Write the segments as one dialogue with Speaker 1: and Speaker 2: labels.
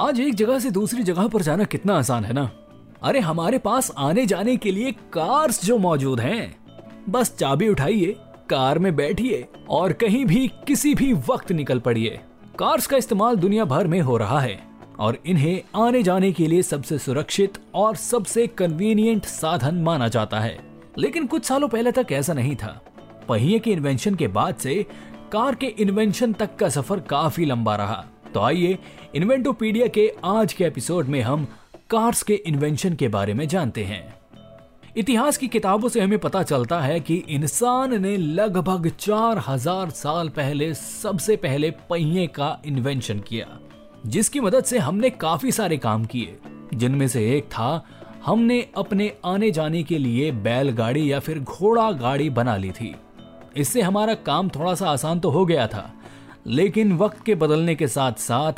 Speaker 1: आज एक जगह से दूसरी जगह पर जाना कितना आसान है ना? अरे, हमारे पास आने जाने के लिए कार्स जो मौजूद हैं। बस चाबी उठाइए, कार में बैठिए और कहीं भी किसी भी वक्त निकल पड़िए। कार्स का इस्तेमाल दुनिया भर में हो रहा है और इन्हें आने जाने के लिए सबसे सुरक्षित और सबसे कन्वीनियंट साधन माना जाता है। लेकिन कुछ सालों पहले तक ऐसा नहीं था। पहिए के इन्वेंशन के बाद से कार के इन्वेंशन तक का सफ़र काफ़ी लंबा रहा। तो आइए इन्वेंटोपीडिया के आज के एपिसोड में हम कार्स के इन्वेंशन के बारे में जानते हैं। इतिहास की किताबों से हमें पता चलता है कि इंसान ने लगभग चार हज़ार साल पहले सबसे पहले पहिए का इन्वेंशन किया, जिसकी मदद से हमने काफ़ी सारे काम किए, जिनमें से एक था, हमने अपने आने जाने के लिए बैलगाड़ी या फिर घोड़ा गाड़ी बना ली थी। इससे हमारा काम थोड़ा सा आसान तो हो गया था लेकिन वक्त के बदलने के साथ साथ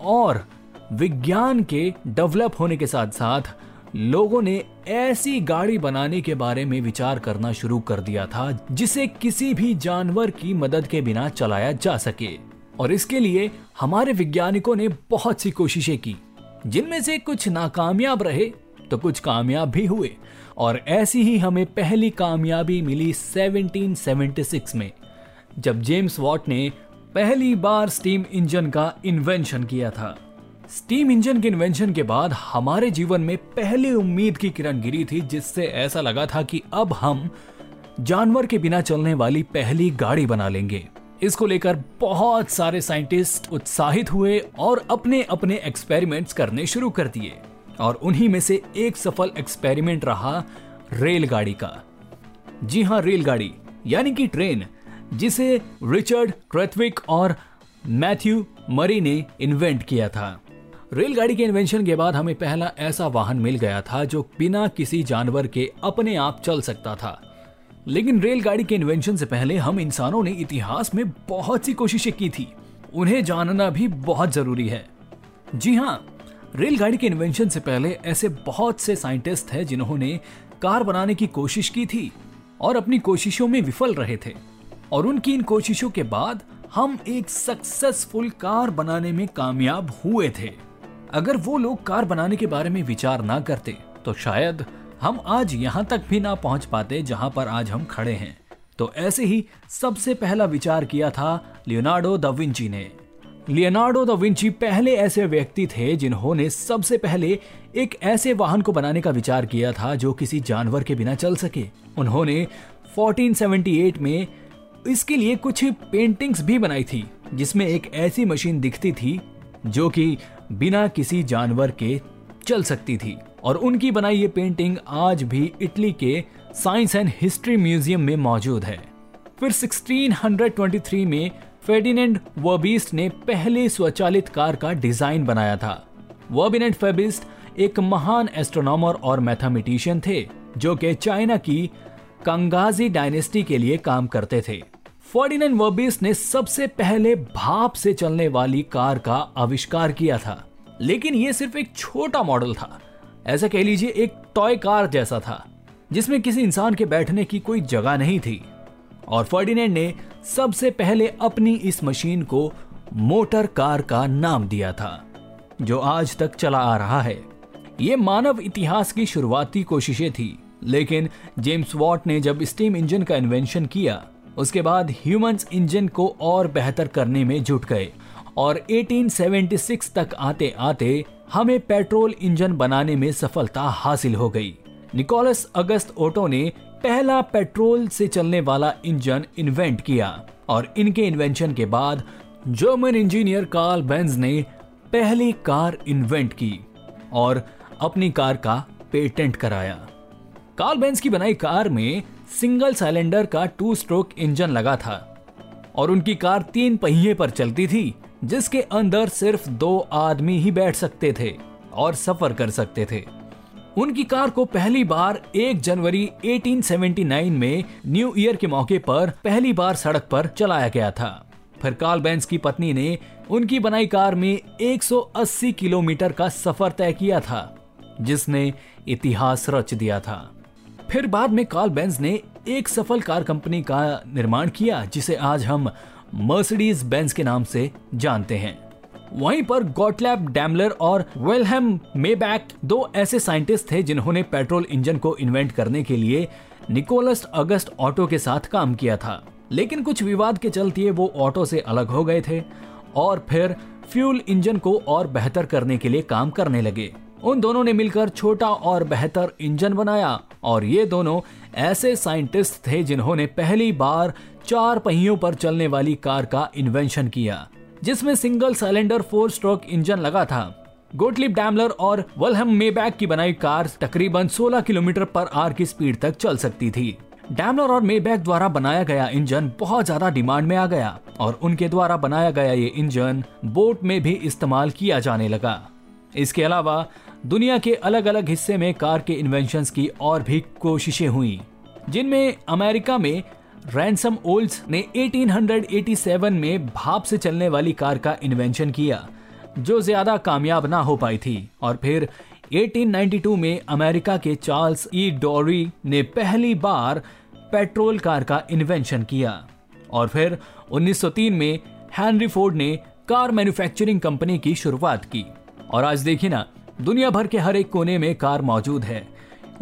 Speaker 1: और विज्ञान के डेवलप होने के साथ साथ लोगों ने ऐसी गाड़ी बनाने के बारे में विचार करना शुरू कर दिया था, जिसे किसी भी जानवर की मदद के बिना चलाया जा सके। और इसके लिए हमारे वैज्ञानिकों ने बहुत सी कोशिशें की, जिनमें से कुछ नाकामयाब रहे तो कुछ कामयाब भी हुए। और ऐसी ही हमें पहली कामयाबी मिली 1776 में, जब जेम्स वॉट ने पहली बार स्टीम इंजन का इन्वेंशन किया था। स्टीम इंजन के इन्वेंशन के बाद हमारे जीवन में पहली उम्मीद की किरण गिरी थी, जिससे ऐसा लगा था कि अब हम जानवर के बिना चलने वाली पहली गाड़ी बना लेंगे। इसको लेकर बहुत सारे साइंटिस्ट उत्साहित हुए और अपने अपने एक्सपेरिमेंट्स करने शुरू कर दिए। और उन्हीं में से एक सफल एक्सपेरिमेंट रहा रेलगाड़ी का। जी हाँ रेलगाड़ी, यानी कि ट्रेन जिसे रिचर्ड क्रेथविक और मैथ्यू मरी ने इन्वेंट किया था। रेलगाड़ी के इन्वेंशन के बाद हमें पहला ऐसा वाहन मिल गया था जो बिना किसी जानवर के अपने आप चल सकता था। लेकिन रेलगाड़ी के इन्वेंशन से पहले हम इंसानों ने इतिहास में बहुत सी कोशिशें की थी। उन्हें जानना भी बहुत ज़रूरी है। जी हाँ रेलगाड़ी के इन्वेंशन से पहले ऐसे बहुत से साइंटिस्ट हैं जिन्होंने कार बनाने की कोशिश की थी और अपनी कोशिशों में विफल रहे थे। और उनकी इन कोशिशों के बाद हम एक सक्सेसफुल कार बनाने में कामयाब हुए थे। अगर वो लोग कार बनाने के बारे में विचार ना करते तो शायद हम आज यहाँ तक भी ना पहुँच पाते जहाँ पर आज हम खड़े हैं। तो ऐसे ही सबसे पहला विचार किया था लियोनार्डो द विंची ने। लियोनार्डो द विंची पहले ऐसे व्यक्ति थे जिन्होंने सबसे पहले एक ऐसे वाहन को बनाने का विचार किया था जो किसी जानवर के बिना चल सके। उन्होंने 1478 में इसके लिए कुछ पेंटिंग्स भी बनाई थी, जिसमें एक ऐसी मशीन दिखती थी, जो कि बिना किसी जानवर के चल सकती थी। और उनकी बनाई ये पेंटिंग आज भी इटली के साइंस एंड हिस्ट्री म्यूज़ियम में मौजूद है। फिर 1623 में फेर्डिनेंड वर्बिस्ट ने पहले स्वचालित कार का डिज़ाइन बनाया था। वर्बिनेंड फेबिस्ट एक महान एस्ट्रोनॉमर और मैथमेटिशियन थे, जो कि चाइना की कंगाजी डायनेस्टी के लिए काम करते थे। फर्डिनेंड वर्बिस ने सबसे पहले भाप से चलने वाली कार का आविष्कार किया था, लेकिन यह सिर्फ़ एक छोटा मॉडल था। ऐसा कह लीजिए एक टॉय कार जैसा था, जिसमें किसी इंसान के बैठने की कोई जगह नहीं थी। और फर्डिनेंड ने सबसे पहले अपनी इस मशीन को मोटर कार का नाम दिया था, जो आज तक चला आ रहा है। ये मानव इतिहास की शुरुआती कोशिशें थी, लेकिन जेम्स वॉट ने जब स्टीम इंजन का इन्वेंशन किया उसके बाद ह्यूमंस इंजन को और बेहतर करने में जुट गए और 1876 तक आते आते हमें पेट्रोल इंजन बनाने में सफलता हासिल हो गई। निकोलस अगस्त ओटो ने पहला पेट्रोल से चलने वाला इंजन इन्वेंट किया और इनके इन्वेंशन के बाद जर्मन इंजीनियर कार्ल बेंज ने पहली कार इन्वेंट की और अपनी कार का पेटेंट कराया। कार्ल बेंज की बनाई कार में सिंगल सिलेंडर का टू स्ट्रोक इंजन लगा था और उनकी कार तीन पहिए पर चलती थी, जिसके अंदर सिर्फ़ दो आदमी ही बैठ सकते थे और सफ़र कर सकते थे। उनकी कार को पहली बार 1 जनवरी 1879 में न्यू ईयर के मौके पर पहली बार सड़क पर चलाया गया था। फिर कार्ल बेंस की पत्नी ने उनकी बनाई कार में 180 किलोमीटर का सफ़र तय किया था, जिसने इतिहास रच दिया था। फिर बाद में कार्ल बेंज ने एक सफल कार कंपनी का निर्माण किया, जिसे आज हम मर्सिडीज बेंज के नाम से जानते हैं। वहीं पर गॉटलैब डैमलर और वेलहेम मेबैक दो ऐसे साइंटिस्ट थे जिन्होंने पेट्रोल इंजन को इन्वेंट करने के लिए निकोलस अगस्त ऑटो के साथ काम किया था। लेकिन कुछ विवाद के चलते वो ऑटो से अलग हो गए थे और फिर फ्यूल इंजन को और बेहतर करने के लिए काम करने लगे। उन दोनों ने मिलकर छोटा और बेहतर इंजन बनाया और ये दोनों ऐसे साइंटिस्ट थे जिन्होंने पहली बार चार पहियों पर चलने वाली कार का इन्वेंशन किया, जिसमें single cylinder four stroke engine लगा था। गोटलिप डैमलर और वलहम मेबैक की बनाई कार तकरीबन 16 किलोमीटर पर आर की स्पीड तक चल सकती थी। डैमलर और मेबैक द्वारा बनाया गया इंजन बहुत ज़्यादा डिमांड में आ गया और उनके द्वारा बनाया गया ये इंजन बोट में भी इस्तेमाल किया जाने लगा। इसके अलावा दुनिया के अलग अलग हिस्से में कार के इन्वेंशन की और भी कोशिशें हुई, जिनमें अमेरिका में रैंसम ओल्स ने 1887 में भाप से चलने वाली कार का इन्वेंशन किया, जो ज़्यादा कामयाब ना हो पाई थी। और फिर 1892 में अमेरिका के चार्ल्स ई डोरी ने पहली बार पेट्रोल कार का इन्वेंशन किया। और फिर 1903 में हैनरी फोर्ड ने कार मैन्युफैक्चरिंग कंपनी की शुरुआत की। और आज देखिए ना दुनिया भर के हर एक कोने में कार मौजूद है।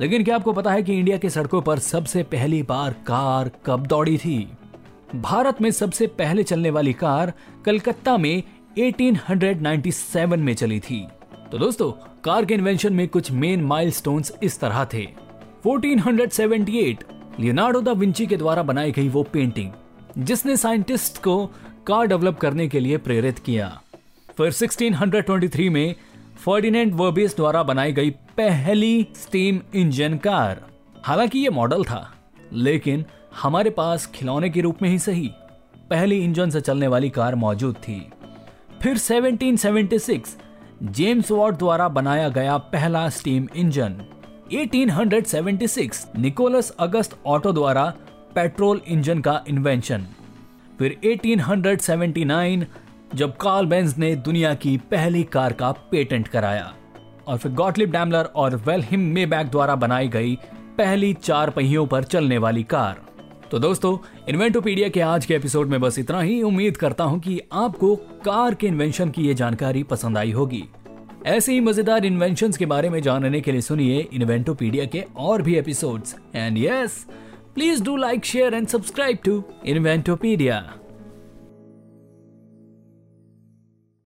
Speaker 1: लेकिन क्या आपको पता है कि इंडिया के सड़कों पर सबसे पहली बार कार कब दौड़ी थी? भारत में सबसे पहले चलने वाली कार कलकत्ता में 1897 में चली थी। तो दोस्तों, कार के इन्वेंशन में कुछ मेन माइलस्टोन्स इस तरह थे। 1478 लियोनार्डो दा विंची के द्वारा बनाई गई वो पेंटिंग जिसने साइंटिस्ट को कार डेवलप करने के लिए प्रेरित किया। फिर 1623 में फर्डिनेंट वर्बियस द्वारा बनाई गई पहली स्टीम इंजन कार। हालाँकि ये मॉडल था, लेकिन हमारे पास खिलौने के रूप में ही सही। पहली इंजन से चलने वाली कार मौजूद थी। फिर 1776 जेम्स वॉट द्वारा बनाया गया पहला steam engine. 1876 Nikolaus August Otto द्वारा पेट्रोल इंजन का इन्वेंशन फिर 1879 जब कार्ल बेंज ने दुनिया की पहली कार का पेटेंट कराया और फिर गॉटलिप डैमलर और वेलहिम मेबैक द्वारा बनाई गई पहली चार पहियों पर चलने वाली कार। तो दोस्तों इन्वेंटोपीडिया के आज के एपिसोड में बस इतना ही। उम्मीद करता हूँ कि आपको कार के इन्वेंशन की ये जानकारी पसंद आई होगी। ऐसे ही मज़ेदार इन्वेंशन के बारे में जानने के लिए सुनिए इन्वेंटोपीडिया के और भी episodes and yes please do like share and subscribe to Inventopedia